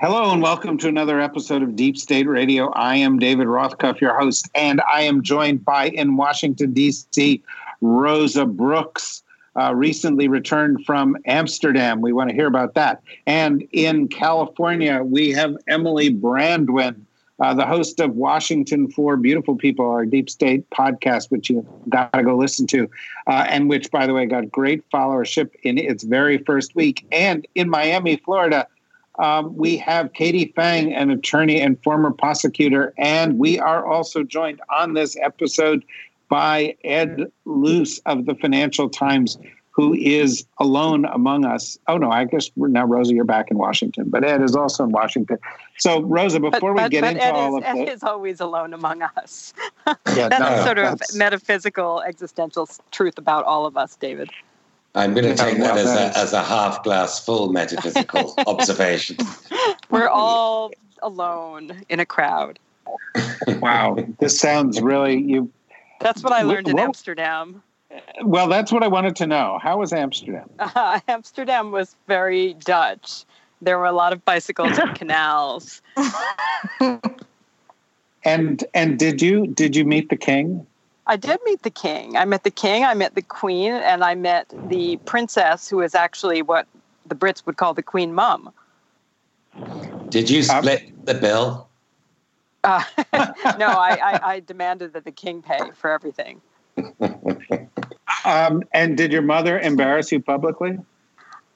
Hello and welcome to another episode of Deep State Radio. I am David Rothkopf, your host, and I am joined by in Washington, D.C., Rosa Brooks, uh, recently returned from Amsterdam. We want to hear about that. And in California, we have Emily Brandwin, uh, the host of Washington for Beautiful People, our Deep State podcast, which you got to go listen to, uh, and which, by the way, got great followership in its very first week. And in Miami, Florida, um, we have Katie Phang, an attorney and former prosecutor, and we are also joined on this episode by Ed Luce of the Financial Times, who is alone among us. Oh no, I guess we're now Rosa, you're back in Washington, but Ed is also in Washington. So Rosa, before but, we but, get but into Ed all is, of Ed this, is always alone among us. Yeah, that's no, sort of that's- metaphysical, existential truth about all of us, David. I'm going to take that as a, as a half glass full metaphysical observation. We're all alone in a crowd. wow, this sounds really you. That's what I Wh- learned in what- Amsterdam. Well, that's what I wanted to know. How was Amsterdam? Uh, Amsterdam was very Dutch. There were a lot of bicycles and canals. And and did you did you meet the king? I did meet the king. I met the king, I met the queen, and I met the princess, who is actually what the Brits would call the queen mum. Did you split the bill? Uh, no, I, I, I demanded that the king pay for everything. Um, and did your mother embarrass you publicly?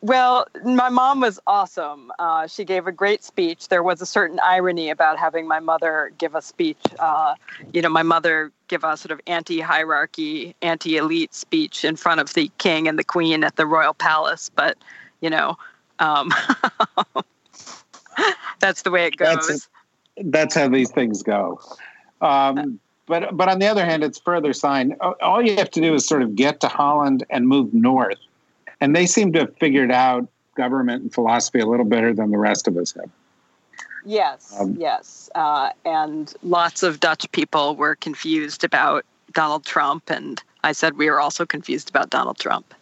Well, my mom was awesome. Uh, she gave a great speech. There was a certain irony about having my mother give a speech. Uh, you know, my mother give a sort of anti-hierarchy, anti-elite speech in front of the king and the queen at the royal palace. But you know, um, that's the way it goes. That's That's how these things go. Um, but but on the other hand, it's further sign. All you have to do is sort of get to Holland and move north, and they seem to have figured out government and philosophy a little better than the rest of us have. Yes, Um, yes. Uh, and lots of Dutch people were confused about Donald Trump. And I said we were also confused about Donald Trump.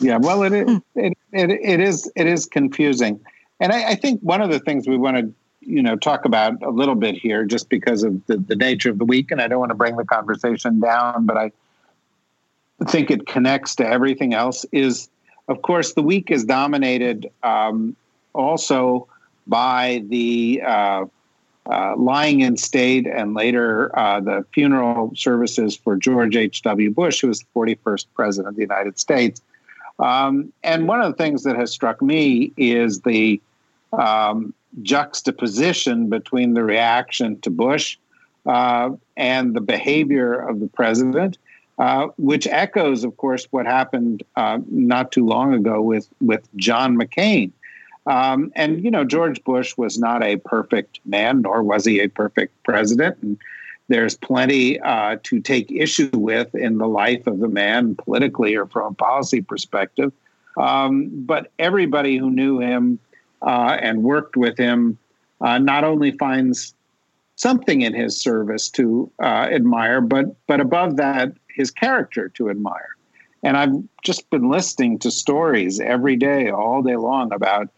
Yeah, well, it is, it, it, it is it is confusing, and I, I think one of the things we want to you know talk about a little bit here, just because of the, the nature of the week, and I don't want to bring the conversation down, but I think it connects to everything else. Is of course the week is dominated um, also by the uh, uh, lying in state and later uh, the funeral services for George H.W. Bush, who was the 41st president of the United States. Um, and one of the things that has struck me is the um, juxtaposition between the reaction to Bush uh, and the behavior of the president, uh, which echoes, of course, what happened uh, not too long ago with, with John McCain. Um, and, you know, George Bush was not a perfect man, nor was he a perfect president. And there's plenty uh, to take issue with in the life of the man, politically or from a policy perspective. Um, but everybody who knew him uh, and worked with him uh, not only finds something in his service to admire, but but above that, his character to admire. And I've just been listening to stories every day, all day long, about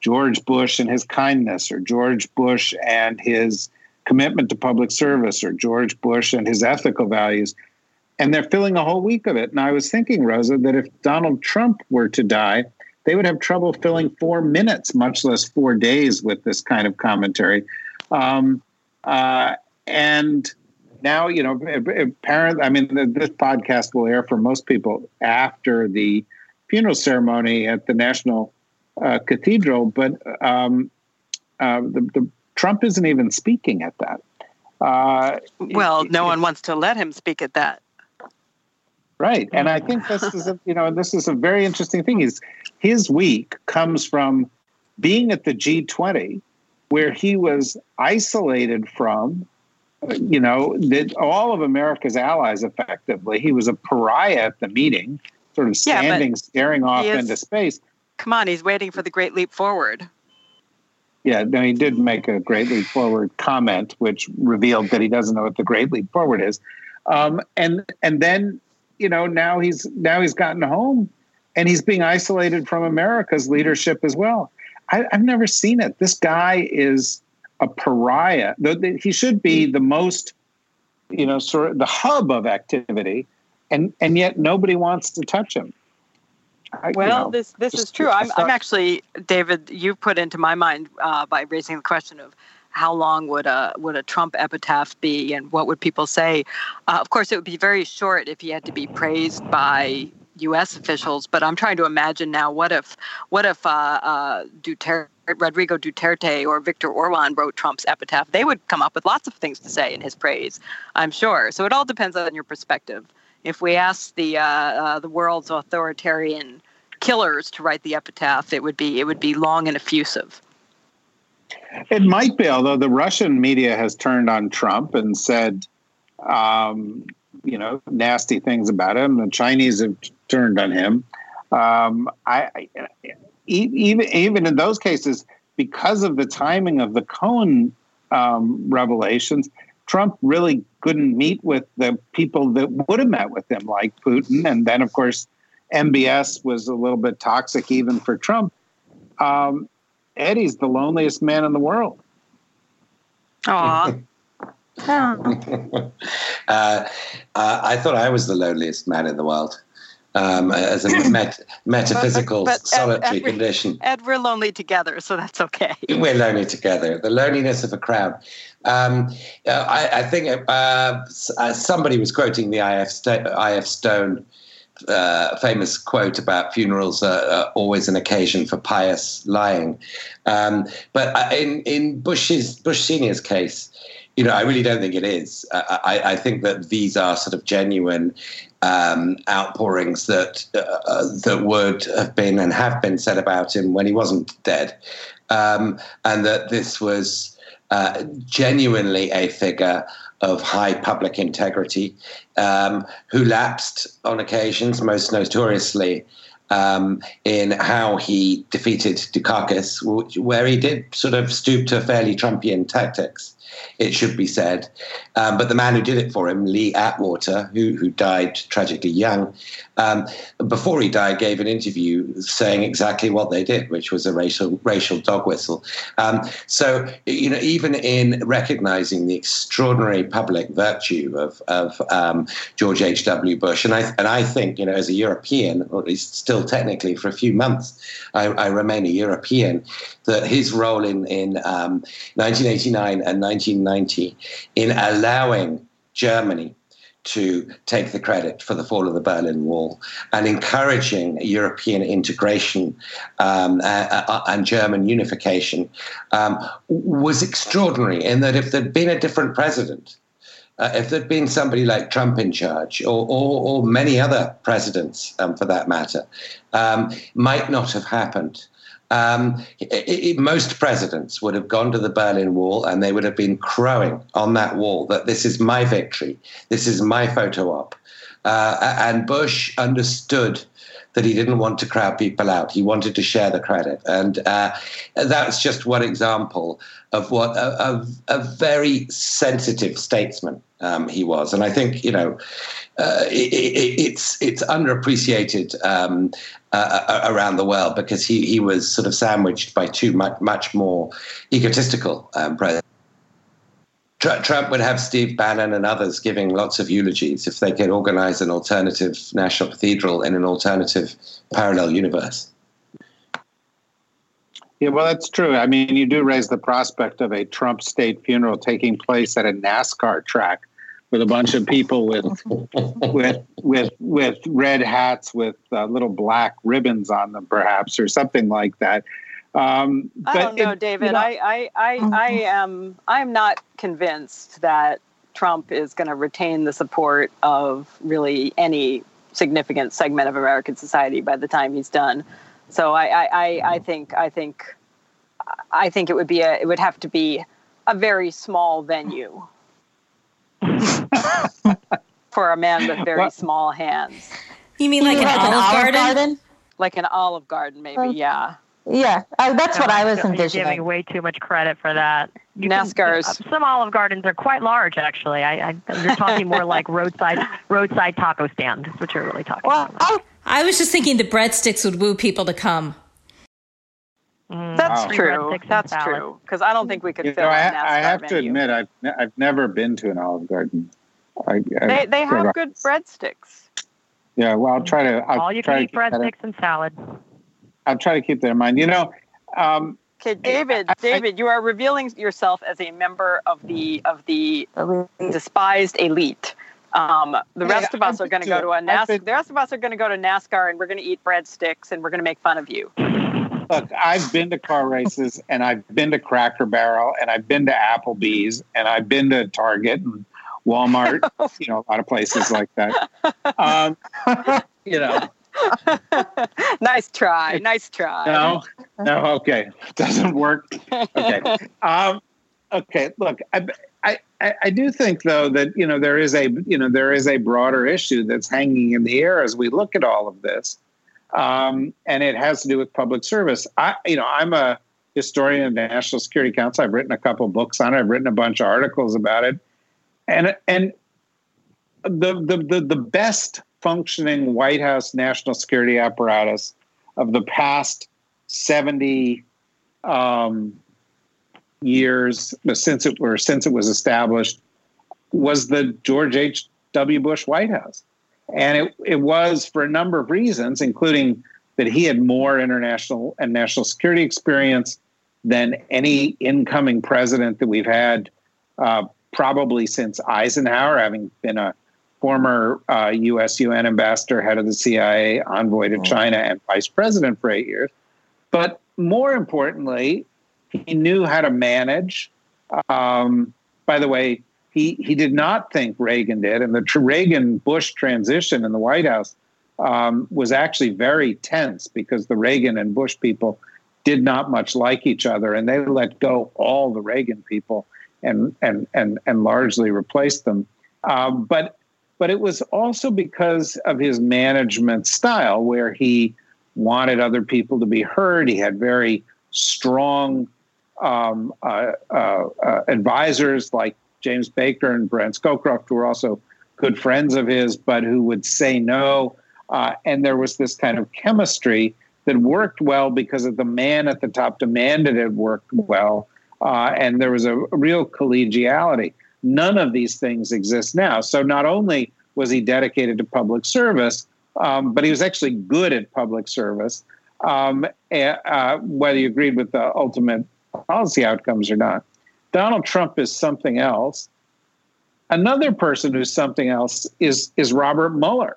George Bush and his kindness, or George Bush and his commitment to public service, or George Bush and his ethical values. And they're filling a whole week of it. And I was thinking, Rosa, that if Donald Trump were to die, they would have trouble filling four minutes, much less four days, with this kind of commentary. Um, uh, and now, you know, apparently, I mean, this podcast will air for most people after the funeral ceremony at the National uh, Cathedral, but um, uh, the, the, Trump isn't even speaking at that. Uh, well, no one wants to let him speak at that. Right, and I think this is a you know this is a very interesting thing. Is his week comes from being at the G20, where he was isolated from, you know, the, all of America's allies effectively. He was a pariah at the meeting, sort of standing, yeah, staring off is, into space. Come on, he's waiting for the great leap forward. Yeah, no, he did make a great leap forward comment, which revealed that he doesn't know what the great leap forward is. Um, and and then, you know, now he's now he's gotten home, and he's being isolated from America's leadership as well. I, have never seen it. This guy is a pariah. He should be the most, you know, sort of the hub of activity, and and yet nobody wants to touch him. I, well, you know, this this just, is true. I'm, I'm actually David. You put into my mind uh, by raising the question of how long would a would a Trump epitaph be, and what would people say? Uh, of course, it would be very short if he had to be praised by U.S. officials. But I'm trying to imagine now. What if what if uh, uh, Duterte, Rodrigo Duterte or Viktor Orban wrote Trump's epitaph? They would come up with lots of things to say in his praise. I'm sure. So it all depends on your perspective if we asked the uh, uh, the world's authoritarian killers to write the epitaph, it would be it would be long and effusive. It might be, although the Russian media has turned on Trump and said, um, you know, nasty things about him. The Chinese have turned on him. Um, I, I, even even in those cases, because of the timing of the Cohen um, revelations, Trump really couldn't meet with the people that would have met with him, like Putin. And then, of course, MBS was a little bit toxic even for Trump. Um, Eddie's the loneliest man in the world. Aw. uh, uh, I thought I was the loneliest man in the world um, as a met, metaphysical but, but solitary condition. Ed, we're lonely together, so that's okay. We're lonely together. The loneliness of a crowd. Um, uh, I, I, think uh, uh, somebody was quoting the I.F. St- I.F. Stone uh, famous quote about funerals are, always an occasion for pious lying. Um, but uh, in in Bush's Bush Senior's case, you know, I really don't think it is. I, I think that these are sort of genuine um, outpourings that uh, that would have been and have been said about him when he wasn't dead, um, and that this was uh, genuinely a figure of high public integrity um, who lapsed on occasions, most notoriously. Um, in how he defeated Dukakis, where he did sort of stoop to fairly Trumpian tactics it should be said. Um, but the man who did it for him, Lee Atwater, who, who died tragically young, um, before he died, gave an interview saying exactly what they did, which was a racial racial dog whistle. Um, so, you know, even in recognizing the extraordinary public virtue of, of um, George H.W. Bush, and I, and I think, you know, as a European, or at least still technically for a few months, I, I remain a European, that his role in, in 1989 um, and 1990 in allowing Germany to take the credit for the fall of the Berlin Wall and encouraging European integration um, uh, uh, and German unification um, was extraordinary. In that, if there'd been a different president, uh, if there'd been somebody like Trump in charge, or, or, or many other presidents um, for that matter, um, might not have happened. Um, it, it, most presidents would have gone to the Berlin Wall and they would have been crowing on that wall that this is my victory, this is my photo op. Uh, and Bush understood that he didn't want to crowd people out. He wanted to share the credit. And uh, that's just one example of what a, a, a very sensitive statesman um, he was. And I think, you know, uh, it, it, it's it's underappreciated um, uh, uh, around the world because he, he was sort of sandwiched by two much, much more egotistical um, presidents. Trump would have Steve Bannon and others giving lots of eulogies if they could organize an alternative national cathedral in an alternative parallel universe. Yeah, well, that's true. I mean, you do raise the prospect of a Trump state funeral taking place at a NASCAR track with a bunch of people with with with with red hats with uh, little black ribbons on them, perhaps, or something like that. Um, I don't know, it, David. You know, I I I, mm-hmm. I am I'm not convinced that Trump is going to retain the support of really any significant segment of American society by the time he's done. So I, I, I, I think I think I think it would be a it would have to be a very small venue for a man with very What? small hands, You mean like an Like Olive Garden? like an Olive Garden, maybe. Oh. Yeah, Yeah, uh, that's what I was You're giving way too much credit for that. You can- some Olive Gardens are quite large, actually. I, I you're talking more like roadside roadside taco stand. Is what you're really talking Well, about. I, I was just thinking the breadsticks would woo people to come. Mm, that's Wow. true. That's salad. true. Because I don't think we could You fill know, a I, NASCAR I have to admit, I've I've never been to an Olive Garden. I, I, they they have good breadsticks. Yeah, well, I'll try to. I'll All you try can eat keep that in- breadsticks and salad. I'll try to keep that in mind. You know, um, Okay, David. I- I- David, you are revealing yourself as a member of the of the despised elite. Um, the Yeah, rest of us I've are going to go to to- a I've NASCAR. been- The rest of us are going to go to NASCAR, and we're going to eat breadsticks, and we're going to make fun of you. look, I've been to car races, and I've been to Cracker Barrel, and I've been to Applebee's, and I've been to Target and Walmart. you know, a lot of places like that. Um, you know, nice try. Nice try. no, no, okay, doesn't work. Okay, um, okay. Look, I, I, I do think though that you know there is a you know there is a broader issue that's hanging in the air as we look at all of this, um, and it has to do with public service. I you know I'm a historian of the National Security Council. I've written a couple books on it. I've written a bunch of articles about it, and and the the the, the best functioning White House national security apparatus of the past 70 um, years since it were since it was established was the George H. W. Bush White House. And it, it was for a number of reasons, including that he had more international and national security experience than any incoming president that we've had, uh, probably since Eisenhower, having been a former uh, U.S. UN ambassador, head of the CIA, envoy to China, and vice president for eight years. But more importantly, he knew how to manage. Um, by the way, he he did not think Reagan did, and the tr- Reagan Bush transition in the White House um, was actually very tense because the Reagan and Bush people did not much like each other, and they let go all the Reagan people and and and and largely replaced them. Um, but but it was also because of his management style, where he wanted other people to be heard. He had very strong um, uh, uh, uh, advisors like James Baker and Brent Scowcroft, who were also good friends of his, but who would say no. Uh, and there was this kind of chemistry that worked well because of the man at the top demanded it worked well. Uh, and there was a real collegiality. None of these things exist now. So not only was he dedicated to public service, um, but he was actually good at public service. Um, uh, whether you agreed with the ultimate policy outcomes or not. Donald Trump is something else. Another person who's something else is is Robert Mueller.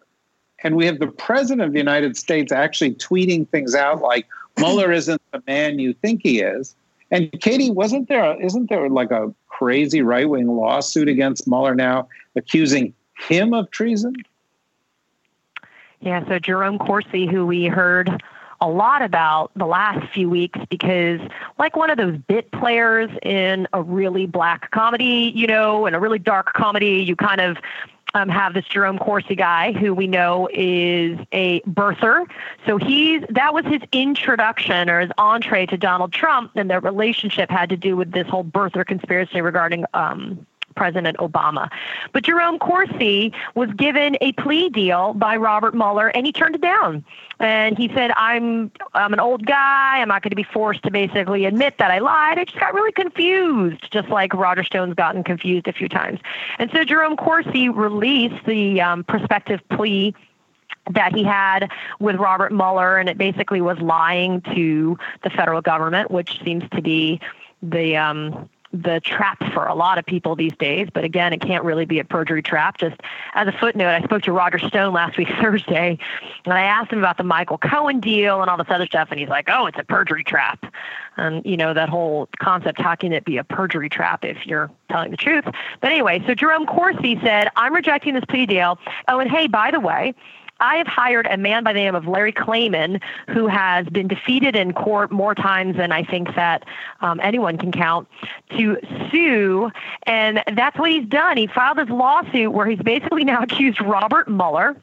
And we have the president of the United States actually tweeting things out like Mueller isn't the man you think he is. And Katie, wasn't there isn't there like a crazy right-wing lawsuit against Mueller now accusing him of treason? Yeah, so Jerome Corsi, who we heard a lot about the last few weeks because like one of those bit players in a really black comedy, you know, in a really dark comedy, you kind of um, have this Jerome Corsi guy who we know is a birther. So he's that was his introduction or his entree to Donald Trump, and their relationship had to do with this whole birther conspiracy regarding um, President Obama. But Jerome Corsi was given a plea deal by Robert Mueller, and he turned it down. And he said, "I'm I'm an old guy. I'm not going to be forced to basically admit that I lied. I just got really confused, just like Roger Stone's gotten confused a few times." And so Jerome Corsi released the um, prospective plea that he had with Robert Mueller, and it basically was lying to the federal government, which seems to be the um, the trap for a lot of people these days. But again, it can't really be a perjury trap. Just as a footnote, I spoke to Roger Stone last week, Thursday, and I asked him about the Michael Cohen deal and all this other stuff. And he's like, oh, it's a perjury trap. And, you know, that whole concept, how can it be a perjury trap if you're telling the truth? But anyway, so Jerome Corsi said, I'm rejecting this plea deal. Oh, and hey, by the way, I have hired a man by the name of Larry Klayman, who has been defeated in court more times than I think that um, anyone can count, to sue. And that's what he's done. He filed his lawsuit where he's basically now accused Robert Mueller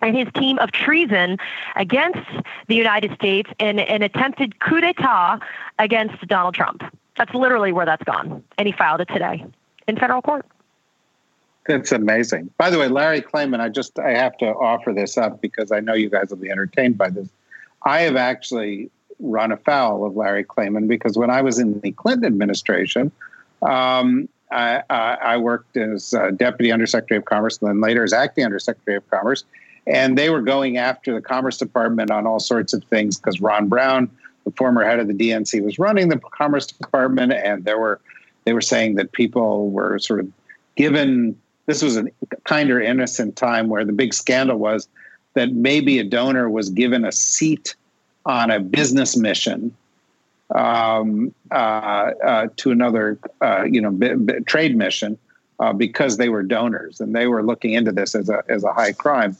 and his team of treason against the United States in an attempted coup d'etat against Donald Trump. That's literally where that's gone. And he filed it today in federal court. That's amazing. By the way, Larry Klayman, I just I have to offer this up because I know you guys will be entertained by this. I have actually run afoul of Larry Klayman because when I was in the Clinton administration, um, I, I, worked as deputy undersecretary of commerce and then later as acting undersecretary of commerce, and they were going after the Commerce Department on all sorts of things because Ron Brown, the former head of the DNC, was running the Commerce Department, and there were they were saying that people were sort of given this was a kinder innocent time where the big scandal was that maybe a donor was given a seat on a business mission um, uh, uh, to another, uh, you know, b- b- trade mission uh, because they were donors, and they were looking into this as a as a high crime.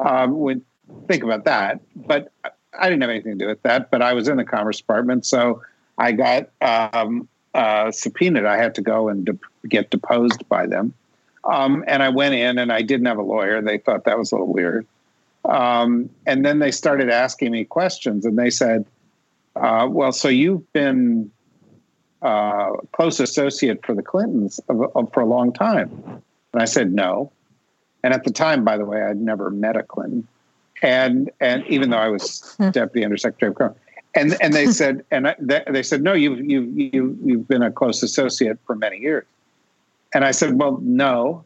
Um, when think about that, but I didn't have anything to do with that. But I was in the Commerce Department, so I got um, uh, subpoenaed. I had to go and de- get deposed by them. Um, and I went in and I didn't have a lawyer. They thought that was a little weird. Um, and then they started asking me questions and they said, uh, well, so you've been uh, close associate for the Clintons of, of, for a long time. And I said, no. And at the time, by the way, I'd never met a Clinton. And, and even though I was deputy undersecretary of commerce, and, and they said, and I, they, they said, no, you've, you've, you, you've been a close associate for many years. And I said, well, no.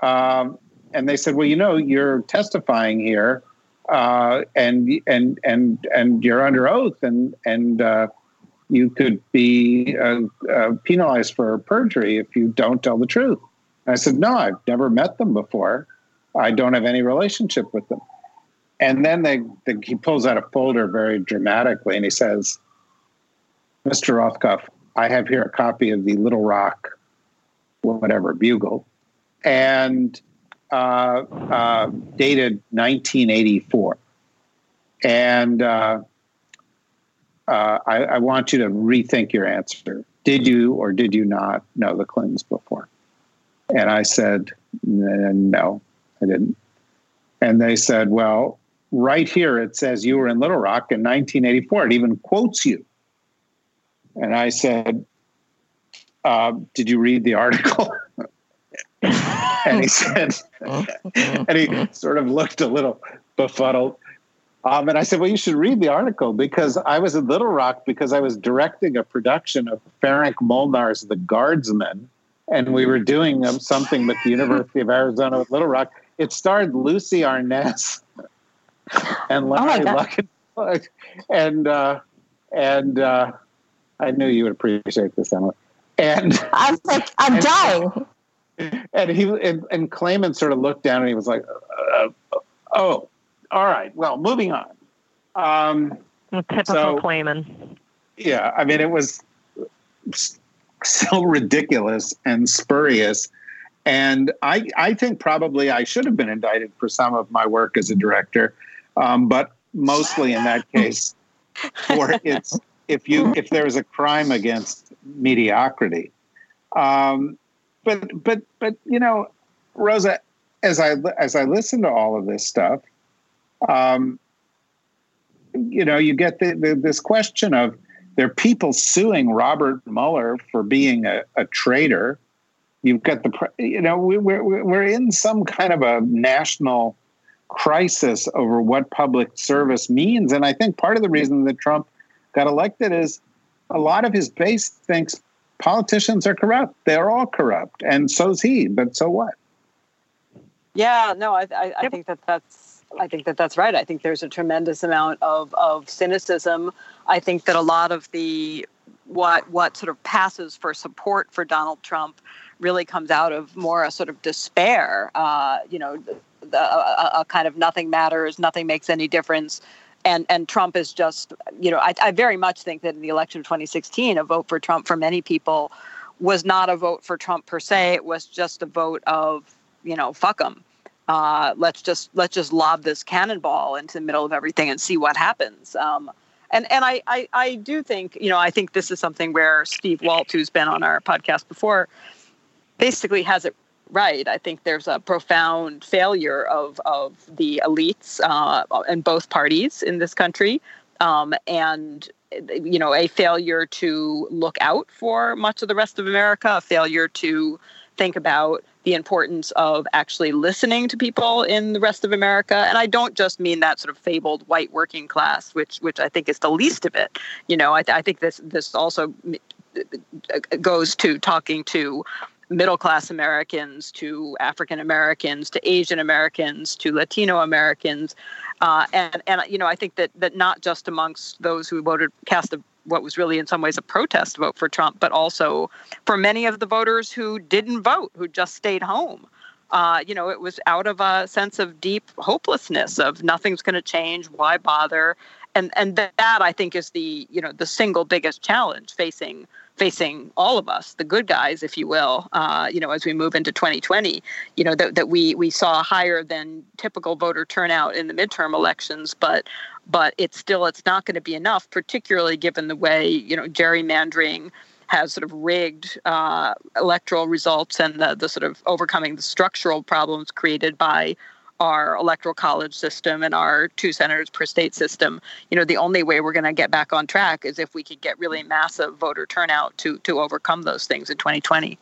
Um, and they said, well, you know, you're testifying here, uh, and and and and you're under oath, and and uh, you could be uh, uh penalized for perjury if you don't tell the truth. And I said, no, I've never met them before. I don't have any relationship with them. And then they, they, he pulls out a folder very dramatically, and he says, "Mr. Rothkopf, I have here a copy of the Little Rock whatever bugle, and uh, uh, dated 1984. And uh, uh, I, I, want you to rethink your answer. Did you or did you not know the Clintons before? And I said, no, I didn't. And they said, well, right here it says you were in Little Rock in 1984. It even quotes you. And I said, uh, did you read the article? and he said, and he sort of looked a little befuddled. Um, and I said, well, you should read the article because I was in Little Rock because I was directing a production of Ferenc Molnar's The Guardsman. And we were doing um, something with the University of Arizona with Little Rock. It starred Lucie Arnaz and Oh Larry Luckinbill. And, uh, and uh, I knew you would appreciate this, Emily. And I'm like, I'm and, dying. And he and, and Klayman sort of looked down and he was like, uh, "Oh, all right. Well, moving on." Um, Typical so, Klayman. Yeah, I mean, it was so ridiculous and spurious. And I, I think probably I should have been indicted for some of my work as a director, um, but mostly in that case, for its if you if there is a crime against mediocrity. Um, but but but you know, Rosa, as I as I listen to all of this stuff, um, you know, you get the, the, this question of there are people suing Robert Mueller for being a, a traitor. You've got the you know we, we're we're in some kind of a national crisis over what public service means, and I think part of the reason that Trump got elected is a lot of his base thinks politicians are corrupt. They're all corrupt, and so's he. But so what? Yeah, no, I, I, I think that that's I think that that's right. I think there's a tremendous amount of of cynicism. I think that a lot of the what what sort of passes for support for Donald Trump really comes out of more a sort of despair. Uh, you know, the, the, a, a kind of nothing matters, nothing makes any difference and and Trump is just you know I, I very much think that in the election of 2016 a vote for Trump for many people was not a vote for Trump per se it was just a vote of you know fuck him Uh, let's just let's just lob this cannonball into the middle of everything and see what happens. Um, and and I, I I do think you know I think this is something where Steve Walt, who's been on our podcast before, basically has it right. I think there's a profound failure of of the elites uh, in both parties in this country, um, and you know a failure to look out for much of the rest of America, a failure to think about the importance of actually listening to people in the rest of America. And I don't just mean that sort of fabled white working class, which which I think is the least of it. You know, I, th- I think this this also goes to talking to middle class Americans, to African Americans, to Asian Americans, to Latino Americans, uh, and and you know I think that that not just amongst those who voted cast a what was really in some ways a protest vote for Trump, but also for many of the voters who didn't vote, who just stayed home. Uh, you know, it was out of a sense of deep hopelessness of nothing's going to change. Why bother? And and that I think is the you know the single biggest challenge facing facing all of us, the good guys, if you will, uh, you know, as we move into 2020, you know, that, that we we saw higher than typical voter turnout in the midterm elections, but but it's still it's not going to be enough, particularly given the way you know gerrymandering has sort of rigged uh, electoral results and the, the sort of overcoming the structural problems created by our electoral college system and our two senators per state system, you know, the only way we're going to get back on track is if we could get really massive voter turnout to to overcome those things in 2020.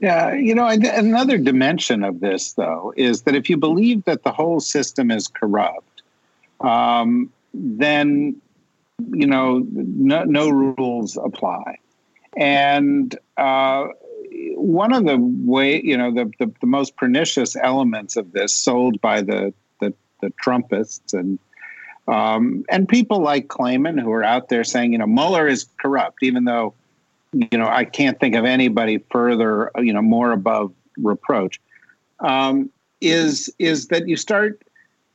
Yeah, you know, another dimension of this, though, is that if you believe that the whole system is corrupt, um, then you know no, no rules apply, and uh, one of the way you know the, the, the most pernicious elements of this sold by the the, the Trumpists and um, and people like Klayman who are out there saying you know Mueller is corrupt, even though you know I can't think of anybody further you know more above reproach. Um, is is that you start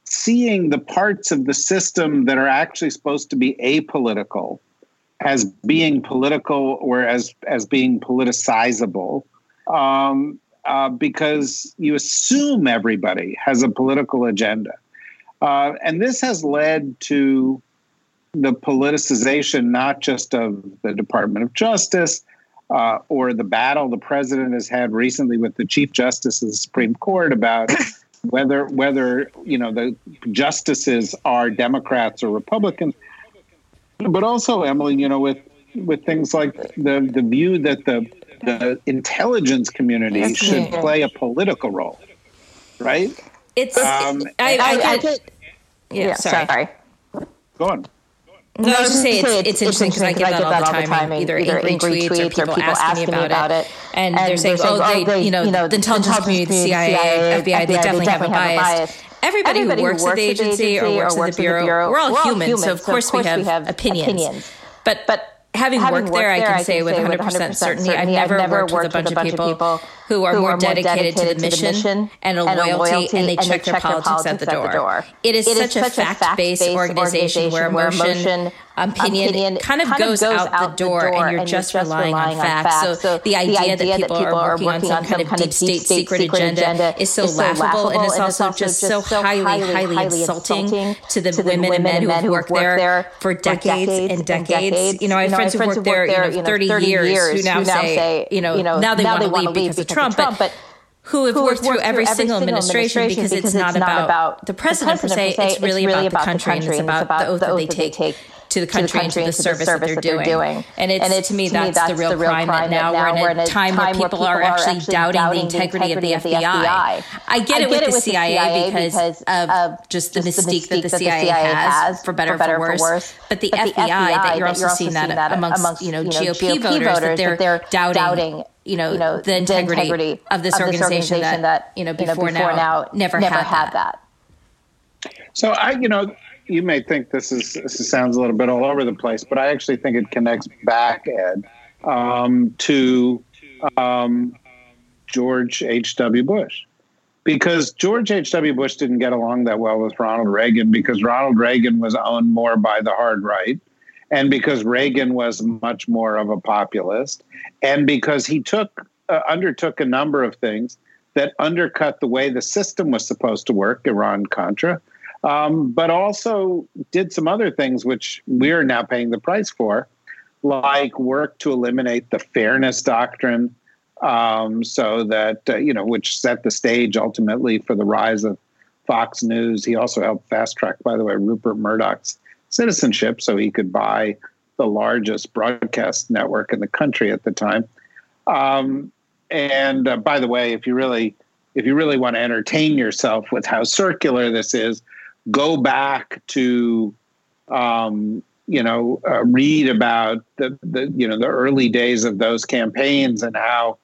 seeing the parts of the system that are actually supposed to be apolitical as being political or as as being politicizable um, uh, because you assume everybody has a political agenda. Uh, and this has led to the politicization not just of the Department of Justice uh, or the battle the president has had recently with the Chief Justice of the Supreme Court about whether whether you know the justices are Democrats or Republicans, but also Emily, you know, with with things like the the view that the the intelligence community That's should play a political role, right? It's um, I, I, I, I yeah, yeah, sorry. sorry. Go on. No, I was just saying it's, it's, interesting because I get that, all the time, either, either angry, tweets, tweets, or people, or people asking, me about, about it. it. And, and they're, saying, saying, oh, they, you know, the intelligence community, the CIA, FBI, FBI, they definitely have a bias. Everybody, Everybody who works, at the agency or works at the bureau, we're all human, so of course we have opinions. But having, having worked, worked there, I can, I say, say with 100%, 100% certainty, I've never, I've never worked, worked, with a bunch, with a bunch of people, people who are, who more, are dedicated, dedicated, to, the mission, to the mission and a loyalty, and, loyalty, and they check, and their, check politics their politics at the door. At the door. It is, it such, a fact-based organization, where emotion, opinion, opinion kind of goes, goes out, out the door, and you're just relying on facts. So, so the idea that people are working on some kind of deep state secret agenda is so laughable, and it's also just so highly, highly insulting to the women and men who work there for decades and decades. You know, I have friends who worked there, you know, 30 years who now say, you know, now they want to leave because of Trump, but who have who worked, through, every, every single administration, administration because, because, it's, not, about, about the president, the per se. It's really, it's really about, about, the country, and it's about, the oath, that they take to the country, to the country and to the service, service that, they're, that they're doing. And it's, and it's to me, to that's, me, that's the real, the real crime, crime that now, we're in a time, time where people, are actually doubting, doubting the integrity, integrity of, the, of the FBI. I get it with the CIA because of just the mystique that the CIA has, for better or for worse. But the FBI, that you're also seeing that amongst you know GOP voters that they're doubting you know, you know the, integrity the, integrity of this, of organization, organization, that, you know before, you know, before now, now, never, never had, had that. that. So I, you know, you may think this is this sounds a little bit all over the place, but I actually think it connects back, Ed, um, to um, George H. W. Bush, because George H. W. Bush didn't get along that well with Ronald Reagan because Ronald Reagan was owned more by the hard right, and because Reagan was much more of a populist, and because he took uh, undertook a number of things that undercut the way the system was supposed to work, Iran Contra, um, but also did some other things which we're now paying the price for, like work to eliminate the fairness doctrine, um, so that, uh, you know, which set the stage ultimately for the rise of Fox News. He also helped fast track, by the way, Rupert Murdoch's citizenship so he could buy the largest broadcast network in the country at the time. Um, and uh, by the way, if you really if you really want to entertain yourself with how circular this is, go back to um, you know uh, read about the, the you know the early days of those campaigns and how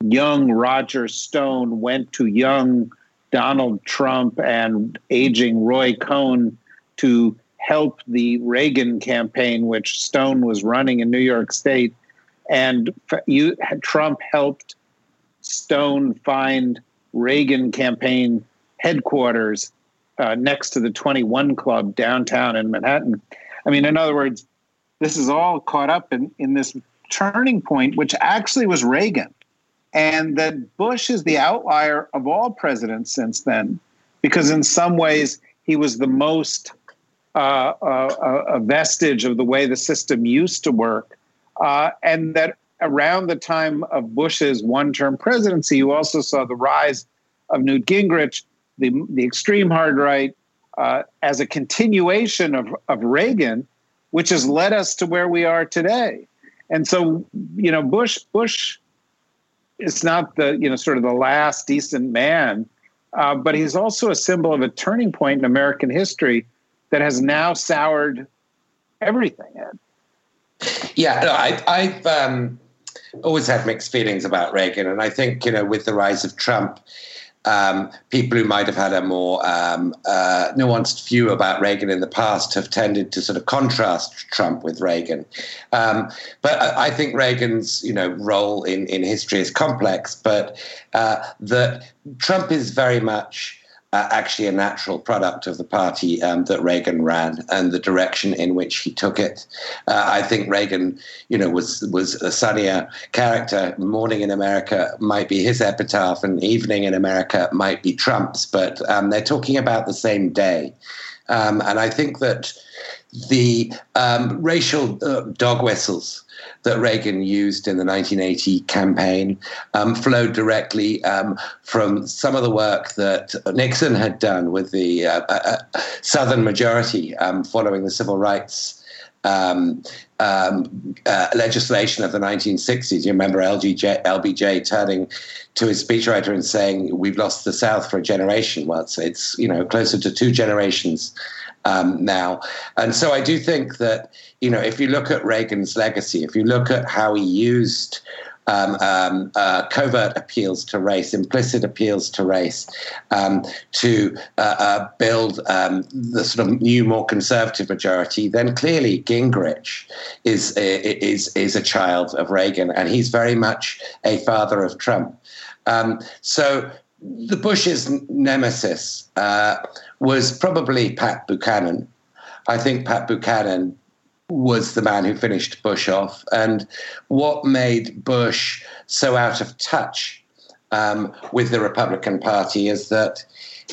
young Roger Stone went to young Donald Trump and aging Roy Cohn to help the Reagan campaign, which Stone was running in New York State, and you Trump helped Stone find Reagan campaign headquarters uh, next to the 21 Club downtown in Manhattan. I mean, in other words, this is all caught up in, in this turning point, which actually was Reagan. And that Bush is the outlier of all presidents since then, because in some ways he was the most uh, uh, a vestige of the way the system used to work. Uh, and that around the time of Bush's one term presidency, you also saw the rise of Newt Gingrich, the, the extreme hard right, uh, as a continuation of, of Reagan, which has led us to where we are today. And so, you know, Bush, Bush is not the, you know, sort of the last decent man, uh, but he's also a symbol of a turning point in American history that has now soured everything. Ed. Yeah, no, I, I've um, always had mixed feelings about Reagan, and I think you know with the rise of Trump, um, people who might have had a more um, uh, nuanced view about Reagan in the past have tended to sort of contrast Trump with Reagan. Um, but I think Reagan's you know role in in history is complex, but uh, that Trump is very much uh, actually a natural product of the party um, that Reagan ran and the direction in which he took it. Uh, I think Reagan, you know, was was a sunnier character. Morning in America might be his epitaph, and Evening in America might be Trump's, but um, they're talking about the same day. Um, and I think that the um, racial uh, dog whistles that Reagan used in the 1980 campaign um, flowed directly um, from some of the work that Nixon had done with the uh, uh, uh Southern majority um, following the civil rights. Um, um, uh, legislation of the 1960s. You remember LGJ, LBJ turning to his speechwriter and saying, "We've lost the South for a generation." Well, it's, it's you know closer to two generations um, now. And so I do think that, you know, if you look at Reagan's legacy, if you look at how he used um, um, uh, covert appeals to race, implicit appeals to race, um, to uh, uh, build um, the sort of new, more conservative majority, then clearly Gingrich is is is a child of Reagan, and he's very much a father of Trump. Um, so the Bush's nemesis uh, was probably Pat Buchanan. I think Pat Buchanan was the man who finished Bush off. And what made Bush so out of touch um, with the Republican Party is that,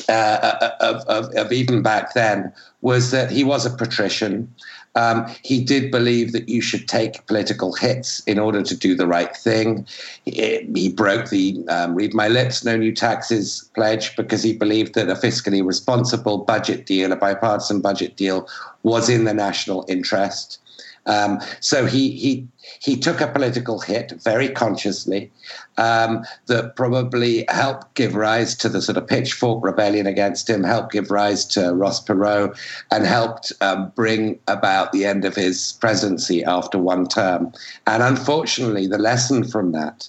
uh, uh of, of, of, even back then, was that he was a patrician. Um, he did believe that you should take political hits in order to do the right thing. He, he broke the um, read my lips, no new taxes pledge because he believed that a fiscally responsible budget deal, a bipartisan budget deal, was in the national interest. Um, so he he he took a political hit very consciously um, that probably helped give rise to the sort of pitchfork rebellion against him, helped give rise to Ross Perot, and helped um, bring about the end of his presidency after one term. And unfortunately, the lesson from that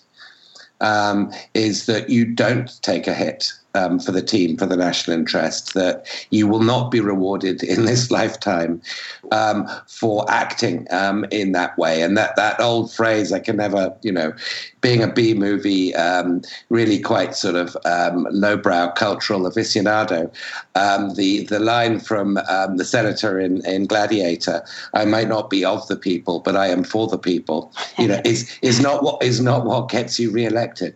um, is that you don't take a hit um, for the team, for the national interest, that you will not be rewarded in this lifetime um, for acting um, in that way. And that, that old phrase, I can never, you know, being a B movie, um, really quite sort of um, lowbrow cultural aficionado, um, the, the line from the senator in, in Gladiator, I might not be of the people, but I am for the people, you know, is, is, not, what, is not what gets you reelected.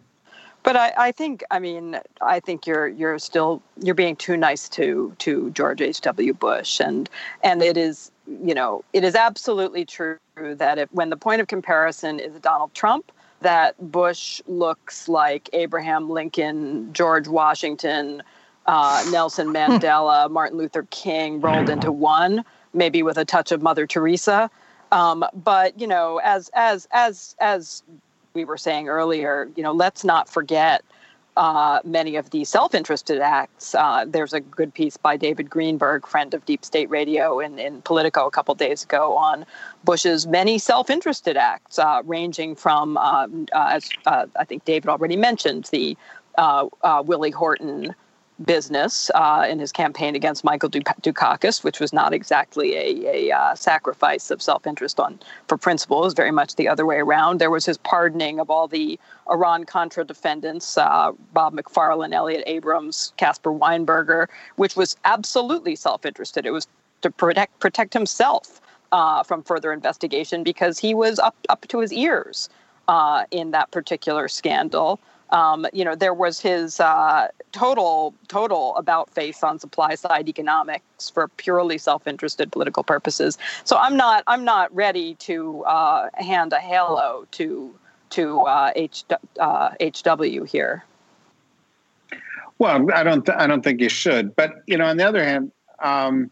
But I, I think, I mean, I think you're you're still you're being too nice to to George H. W. Bush, and and it is you know it is absolutely true that if, when the point of comparison is Donald Trump, that Bush looks like Abraham Lincoln, George Washington, uh, Nelson Mandela, Martin Luther King rolled into one, maybe with a touch of Mother Teresa. Um, but you know, as as as as we were saying earlier, you know, let's not forget uh, many of the self-interested acts. Uh, there's a good piece by David Greenberg, friend of Deep State Radio, in, in Politico a couple days ago on Bush's many self-interested acts, uh, ranging from, um, uh, as uh, I think David already mentioned, the uh, Willie Horton business uh, in his campaign against Michael Dukakis, which was not exactly a, a uh, sacrifice of self-interest on for principle. It was very much the other way around. There was his pardoning of all the Iran-Contra defendants, uh, Bob McFarlane, Elliott Abrams, Caspar Weinberger, which was absolutely self-interested. It was to protect protect himself uh, from further investigation because he was up up to his ears uh, in that particular scandal. Um, you know, there was his uh, total total about face on supply side economics for purely self-interested political purposes. So I'm not I'm not ready to uh, hand a halo to to uh, H, uh, HW here. Well, I don't th- I don't think you should. But you know, on the other hand. Um,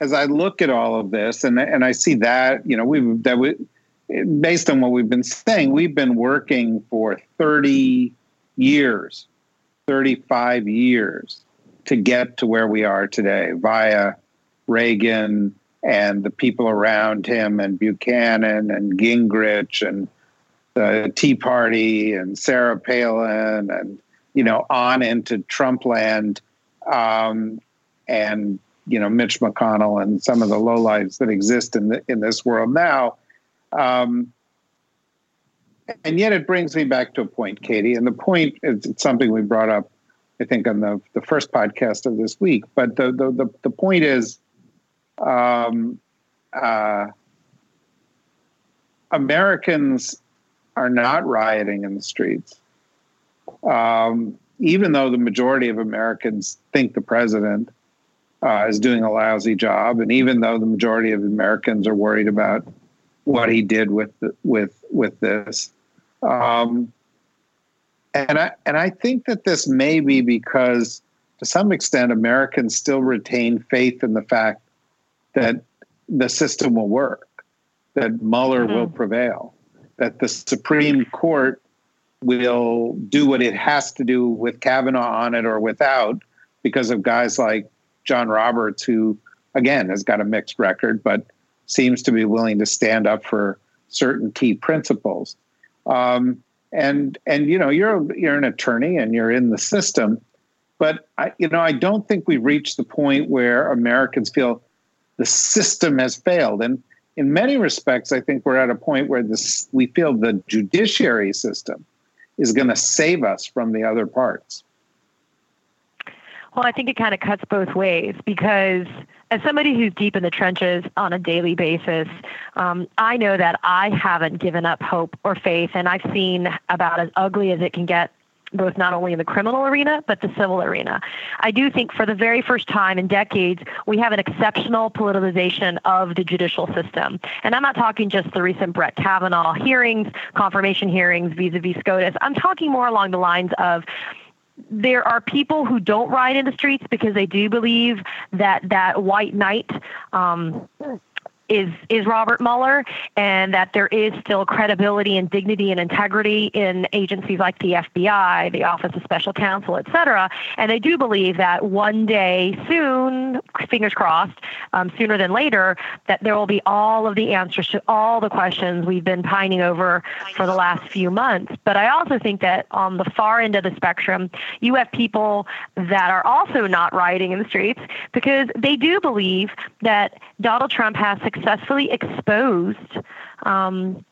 as I look at all of this, and and I see that you know we that we based on what we've been saying, we've been working for 30 years, 35 years to get to where we are today via Reagan and the people around him and Buchanan and Gingrich and the Tea Party and Sarah Palin and you know on into Trump land um, and you know Mitch McConnell and some of the lowlights that exist in the, in this world now. Um, and yet it brings me back to a point, Katie. And the point is it's something we brought up, I think, on the, the first podcast of this week. But the the the, the point is, um, uh, Americans are not rioting in the streets, um, even though the majority of Americans think the president uh, is doing a lousy job, and even though the majority of Americans are worried about what he did with with with this. Um, and I and I think that this may be because to some extent Americans still retain faith in the fact that the system will work, that Mueller mm-hmm. will prevail, that the Supreme Court will do what it has to do with Kavanaugh on it or without, because of guys like John Roberts, who again has got a mixed record, but seems to be willing to stand up for certain key principles. Um, and and you know you're you're an attorney and you're in the system, but I you know I don't think we've reached the point where Americans feel the system has failed. And in many respects, I think we're at a point where this we feel the judiciary system is going to save us from the other parts. Well, I think it kind of cuts both ways because as somebody who's deep in the trenches on a daily basis, um, I know that I haven't given up hope or faith, and I've seen about as ugly as it can get both not only in the criminal arena but the civil arena. I do think for the very first time in decades we have an exceptional politicization of the judicial system. And I'm not talking just the recent Brett Kavanaugh hearings, confirmation hearings vis-a-vis SCOTUS. I'm talking more along the lines of there are people who don't ride in the streets because they do believe that that white knight um, is is Robert Mueller, and that there is still credibility and dignity and integrity in agencies like the FBI, the Office of Special Counsel, et cetera. And they do believe that one day soon, fingers crossed, um, sooner than later, that there will be all of the answers to all the questions we've been pining over for the last few months. But I also think that on the far end of the spectrum, you have people that are also not rioting in the streets because they do believe that Donald Trump has successfully exposed um,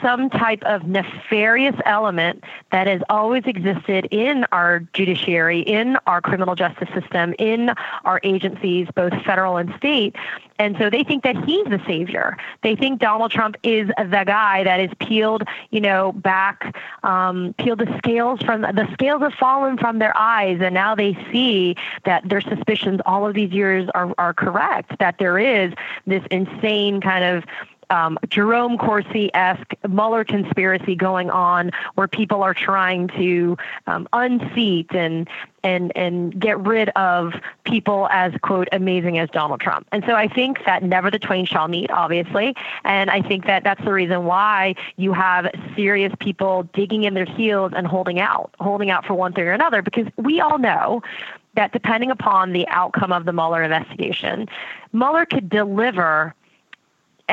some type of nefarious element that has always existed in our judiciary, in our criminal justice system, in our agencies, both federal and state. And so they think that he's the savior. They think Donald Trump is the guy that has peeled, you know, back, um, peeled the scales from the scales have fallen from their eyes, and now they see that their suspicions all of these years are are correct. That there is this insane kind of um, Jerome Corsi esque Mueller conspiracy going on, where people are trying to um, unseat and and and get rid of people as quote amazing as Donald Trump. And so I think that never the twain shall meet, obviously, and I think that that's the reason why you have serious people digging in their heels and holding out, holding out for one thing or another, because we all know that depending upon the outcome of the Mueller investigation, Mueller could deliver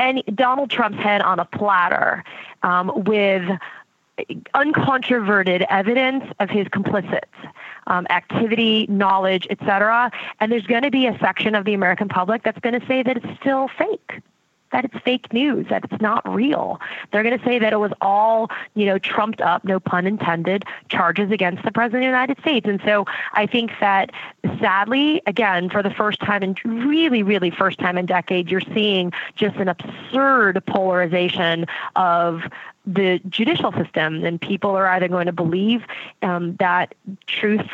any Donald Trump's head on a platter um, with uncontroverted evidence of his complicits. Um, activity, knowledge, etc. And there's going to be a section of the American public that's going to say that it's still fake that it's fake news, that it's not real. They're going to say that it was all, you know, trumped up, no pun intended, charges against the President of the United States. And so I think that sadly, again, for the first time in really, really first time in decades, you're seeing just an absurd polarization of the judicial system, and people are either going to believe um, that truth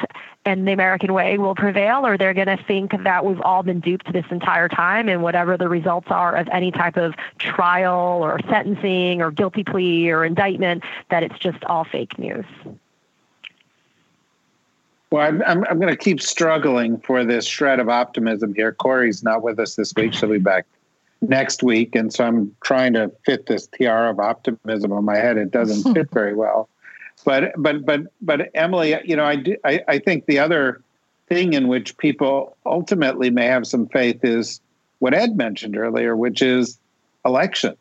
and the American way will prevail, or they're going to think that we've all been duped this entire time, and whatever the results are of any type of trial or sentencing or guilty plea or indictment, that it's just all fake news. Well, I'm, I'm, I'm going to keep struggling for this shred of optimism here. Kori's not with us this week. She'll be back next week. And so I'm trying to fit this tiara of optimism on my head. It doesn't fit very well but but but but Emily, you know, I, do, I I think the other thing in which people ultimately may have some faith is what Ed mentioned earlier, which is elections.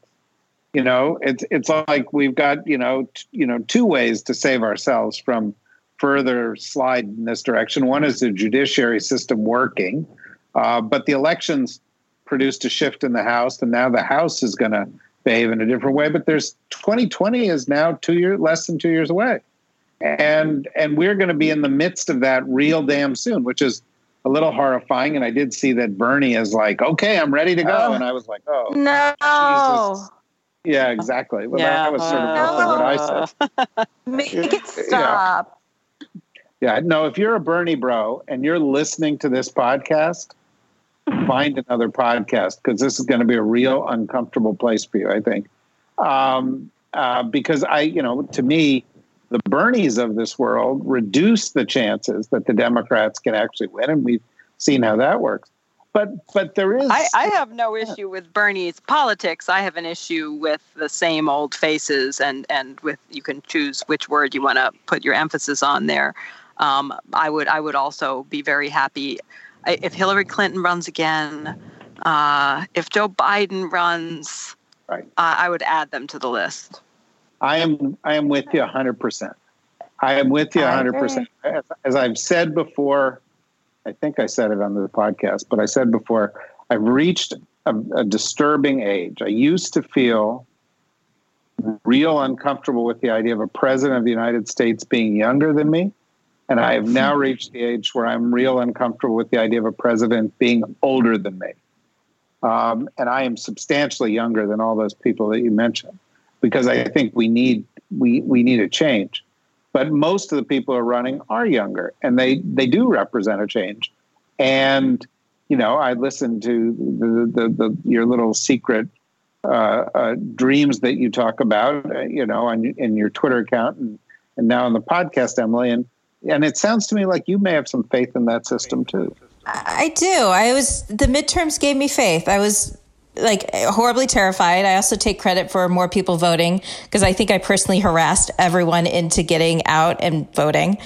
You know, it's it's like we've got you know t- you know two ways to save ourselves from further slide in this direction. One is the judiciary system working, uh, but the elections produced a shift in the House, and now the House is going to behave in a different way. But there's 2020 is now two years less than two years away, and and we're going to be in the midst of that real damn soon, which is a little horrifying. And I did see that Bernie is like, okay, I'm ready to go, oh, and I was like, oh no. Jesus. Yeah, exactly. Well, yeah. that was sort of no. what I said. Make it stop. Yeah. yeah, no, if you're a Bernie bro and you're listening to this podcast, find another podcast because this is going to be a real uncomfortable place for you, I think. Um, uh, because I, you know, to me, the Bernies of this world reduce the chances that the Democrats can actually win, and we've seen how that works. But but there is. I, I have no issue with Bernie's politics. I have an issue with the same old faces, and and with you can choose which word you want to put your emphasis on there. Um, I would I would also be very happy if Hillary Clinton runs again, uh, if Joe Biden runs, right. Uh, I would add them to the list. I am I am with you 100%. I am with you 100%. As, as I've said before, I think I said it on the podcast, but I said before, I've reached a, a disturbing age. I used to feel real uncomfortable with the idea of a president of the United States being younger than me. And I have now reached the age where I'm real uncomfortable with the idea of a president being older than me. Um, and I am substantially younger than all those people that you mentioned because I think we need we we need a change. But most of the people who are running are younger, and they they do represent a change. And you know, I listened to the the, the your little secret uh, uh, dreams that you talk about, uh, you know, on in your Twitter account and and now on the podcast, Emily, and and it sounds to me like you may have some faith in that system too. I do. I was the midterms gave me faith. I was like horribly terrified. I also take credit for more people voting because I think I personally harassed everyone into getting out and voting.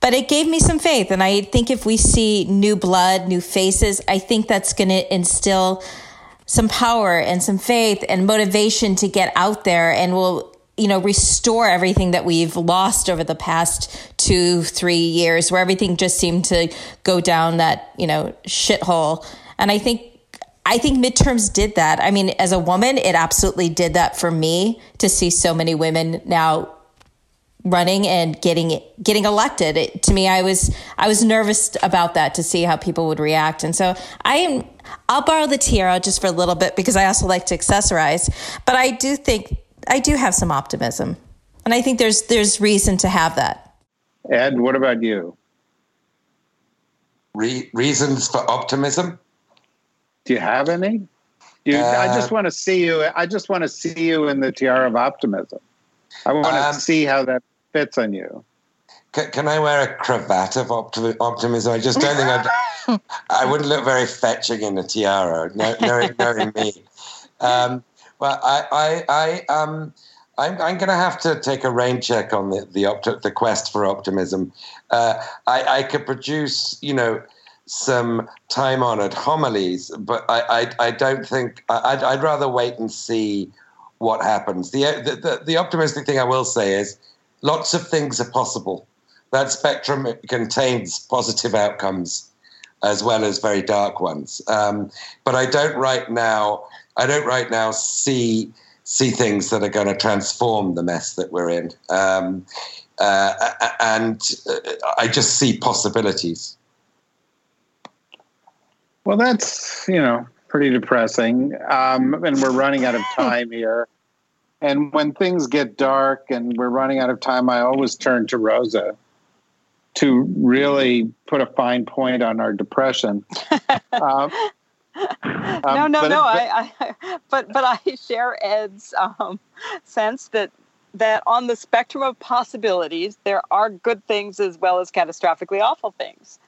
But it gave me some faith. And I think if we see new blood, new faces, I think that's going to instill some power and some faith and motivation to get out there and will you know, restore everything that we've lost over the past two, three years, where everything just seemed to go down that, you know, shithole. And I think I, think midterms did that. I mean, as a woman, it absolutely did that for me to see so many women now running and getting getting elected. It, to me, I was I was nervous about that to see how people would react, and so I am. I'll borrow the tiara just for a little bit because I also like to accessorize, but I do think I do have some optimism, and I think there's there's reason to have that. Ed, what about you? Re- reasons for optimism? Do you have any? You, uh, I just want to see you. I just want to see you in the tiara of optimism. I want um, to see how that fits on you. Can, can I wear a cravat of optim- optimism? I just don't think I'd. I wouldn't look very fetching in a tiara, knowing, knowing me. Um, well, I, I, I, um, I'm, I'm going to have to take a rain check on the the, the quest for optimism. Uh, I, I could produce, you know, some time honored homilies, but I, I, I don't think I'd, I'd rather wait and see what happens. The, the, the, the optimistic thing I will say is lots of things are possible. That spectrum contains positive outcomes as well as very dark ones. Um, but I don't right now. I don't right now see see things that are going to transform the mess that we're in. Um, uh, and uh, I just see possibilities. Well, that's you know pretty depressing, um, and we're running out of time here. And when things get dark and we're running out of time, I always turn to Rosa to really put a fine point on our depression. um, no, no, but, no. But, I, I, but but I share Ed's um, sense that that on the spectrum of possibilities, there are good things as well as catastrophically awful things.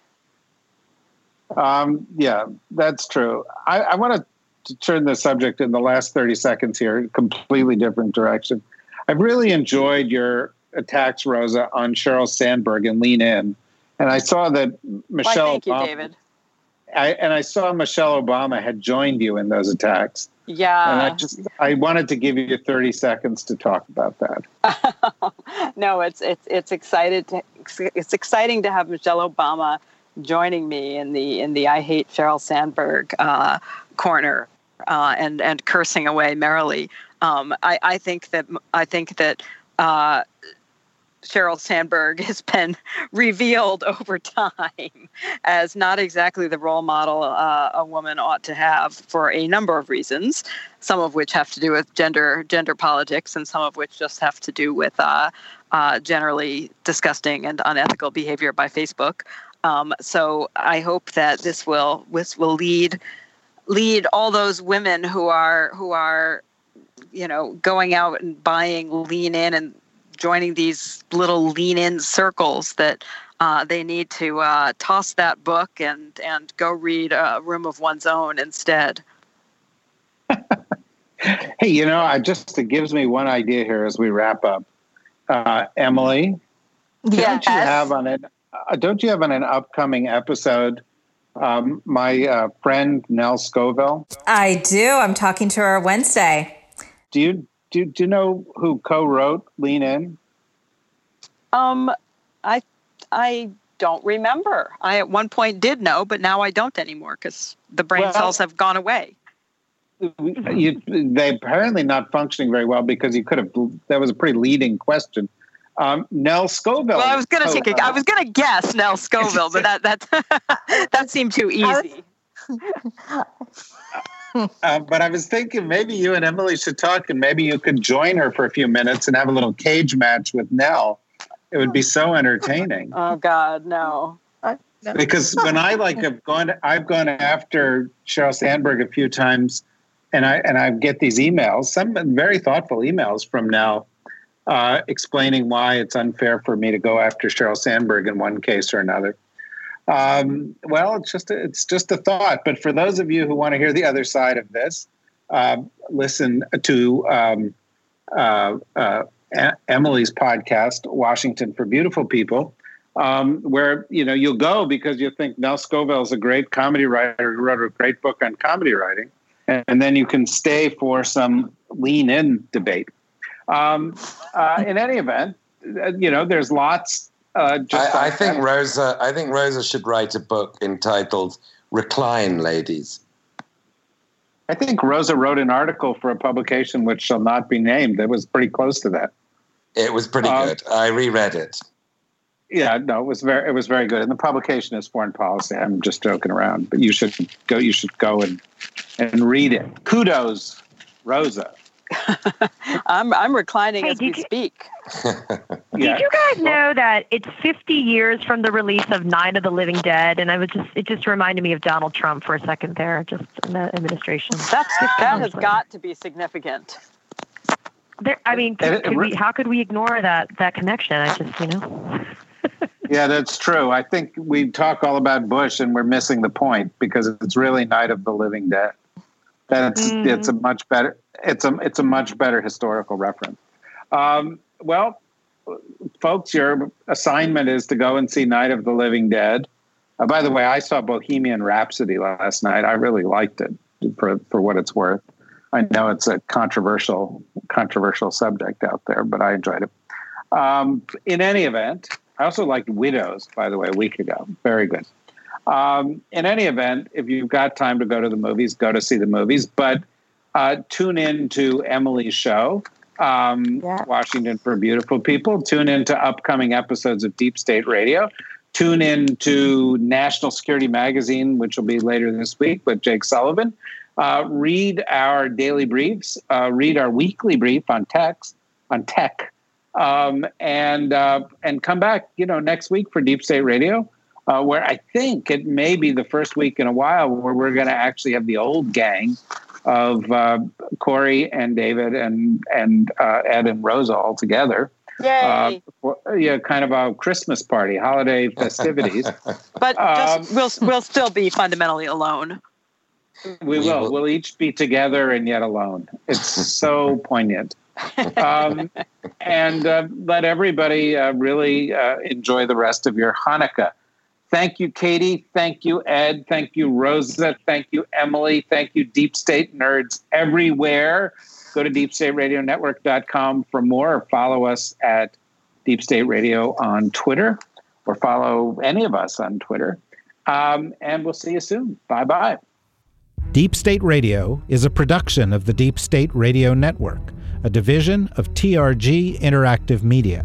Um, yeah, that's true. I, I want to turn the subject in the last 30 seconds here, completely different direction. I've really enjoyed your attacks, Rosa, on Sheryl Sandberg and Lean In. And I saw that Michelle. Why, thank you, David. I, and I saw Michelle Obama had joined you in those attacks. Yeah. And I just I wanted to give you 30 seconds to talk about that. no, it's it's it's excited to, it's exciting to have Michelle Obama joining me in the in the I hate Sheryl Sandberg uh, corner uh, and and cursing away merrily. Um, I, I, think that I think that uh, Sheryl Sandberg has been revealed over time as not exactly the role model uh, a woman ought to have for a number of reasons. Some of which have to do with gender gender politics, and some of which just have to do with uh, uh, generally disgusting and unethical behavior by Facebook. Um, so I hope that this will this will lead lead all those women who are who are you know going out and buying lean in and joining these little lean in circles that uh, they need to uh, toss that book and and go read a room of one's own instead hey you know i just it gives me one idea here as we wrap up uh, emily yes. don't you have on it uh, don't you have on an upcoming episode um, my uh, friend Nell Scovell. I do. I'm talking to her Wednesday. Do you do, do you know who co-wrote Lean In? Um, I I don't remember. I at one point did know, but now I don't anymore because the brain well, cells have gone away. You, they apparently not functioning very well because you could have. That was a pretty leading question. Um, Nell Scovell. Well, I was going to take. A, I was going to guess Nell Scovell, but that that that seemed too easy. uh, but I was thinking maybe you and Emily should talk, and maybe you could join her for a few minutes and have a little cage match with Nell. It would be so entertaining. Oh God, no. Because when I like have gone, I've gone after Sheryl Sandberg a few times, and I and I get these emails, some very thoughtful emails from Nell uh, explaining why it's unfair for me to go after Sheryl Sandberg in one case or another. Um, well, it's just a, it's just a thought. But for those of you who want to hear the other side of this, uh, listen to um, uh, uh Emily's podcast, Washington for Beautiful People, um, where you know you'll go because you think Nell Scovell is a great comedy writer who wrote a great book on comedy writing, and, then you can stay for some lean in debate. Um, uh, in any event, uh, you know, there's lots. Uh, I, I think Rosa. I think Rosa should write a book entitled "Recline, Ladies." I think Rosa wrote an article for a publication which shall not be named that was pretty close to that. It was pretty um, good. I reread it. Yeah, no, it was very it was very good. And the publication is foreign policy. I'm just joking around, but you should go you should go and and read it. Kudos, Rosa. I'm I'm reclining hey, as we you, speak. did you guys know that it's 50 years from the release of Night of the Living Dead? And I was just it just reminded me of Donald Trump for a second there, just in the administration. That's that has got to be significant. There, I mean, could, could we, how could we ignore that that connection? I just you know. yeah, that's true. I think we talk all about Bush and we're missing the point because it's really Night of the Living Dead. That's mm. it's a much better it's a it's a much better historical reference. Um, well, folks, your assignment is to go and see Night of the Living Dead. Uh, by the way, I saw Bohemian Rhapsody last night. I really liked it for for what it's worth. I know it's a controversial controversial subject out there, but I enjoyed it. Um, in any event, I also liked Widows, by the way, a week ago. Very good. Um, in any event, if you've got time to go to the movies, go to see the movies. But uh, tune in to Emily's show, um, yeah. Washington for Beautiful People. Tune in to upcoming episodes of Deep State Radio. Tune in to National Security Magazine, which will be later this week with Jake Sullivan. Uh, read our daily briefs. Uh, read our weekly brief on text on tech, um, and uh, and come back. You know, next week for Deep State Radio uh, where I think it may be the first week in a while where we're going to actually have the old gang of uh, Kori and David and and uh, Ed and Rosa all together. Yay! Uh, yeah, kind of a Christmas party, holiday festivities. but um, we'll we'll still be fundamentally alone. We will. We'll each be together and yet alone. It's so poignant. Um, and uh, let everybody uh, really uh, enjoy the rest of your Hanukkah. Thank you, Katie. Thank you, Ed. Thank you, Rosa. Thank you, Emily. Thank you, Deep State nerds everywhere. Go to deepstateradionetwork.com for more or follow us at Deep State Radio on Twitter or follow any of us on Twitter. Um, and we'll see you soon. Bye bye. Deep State Radio is a production of the Deep State Radio Network, a division of TRG Interactive Media.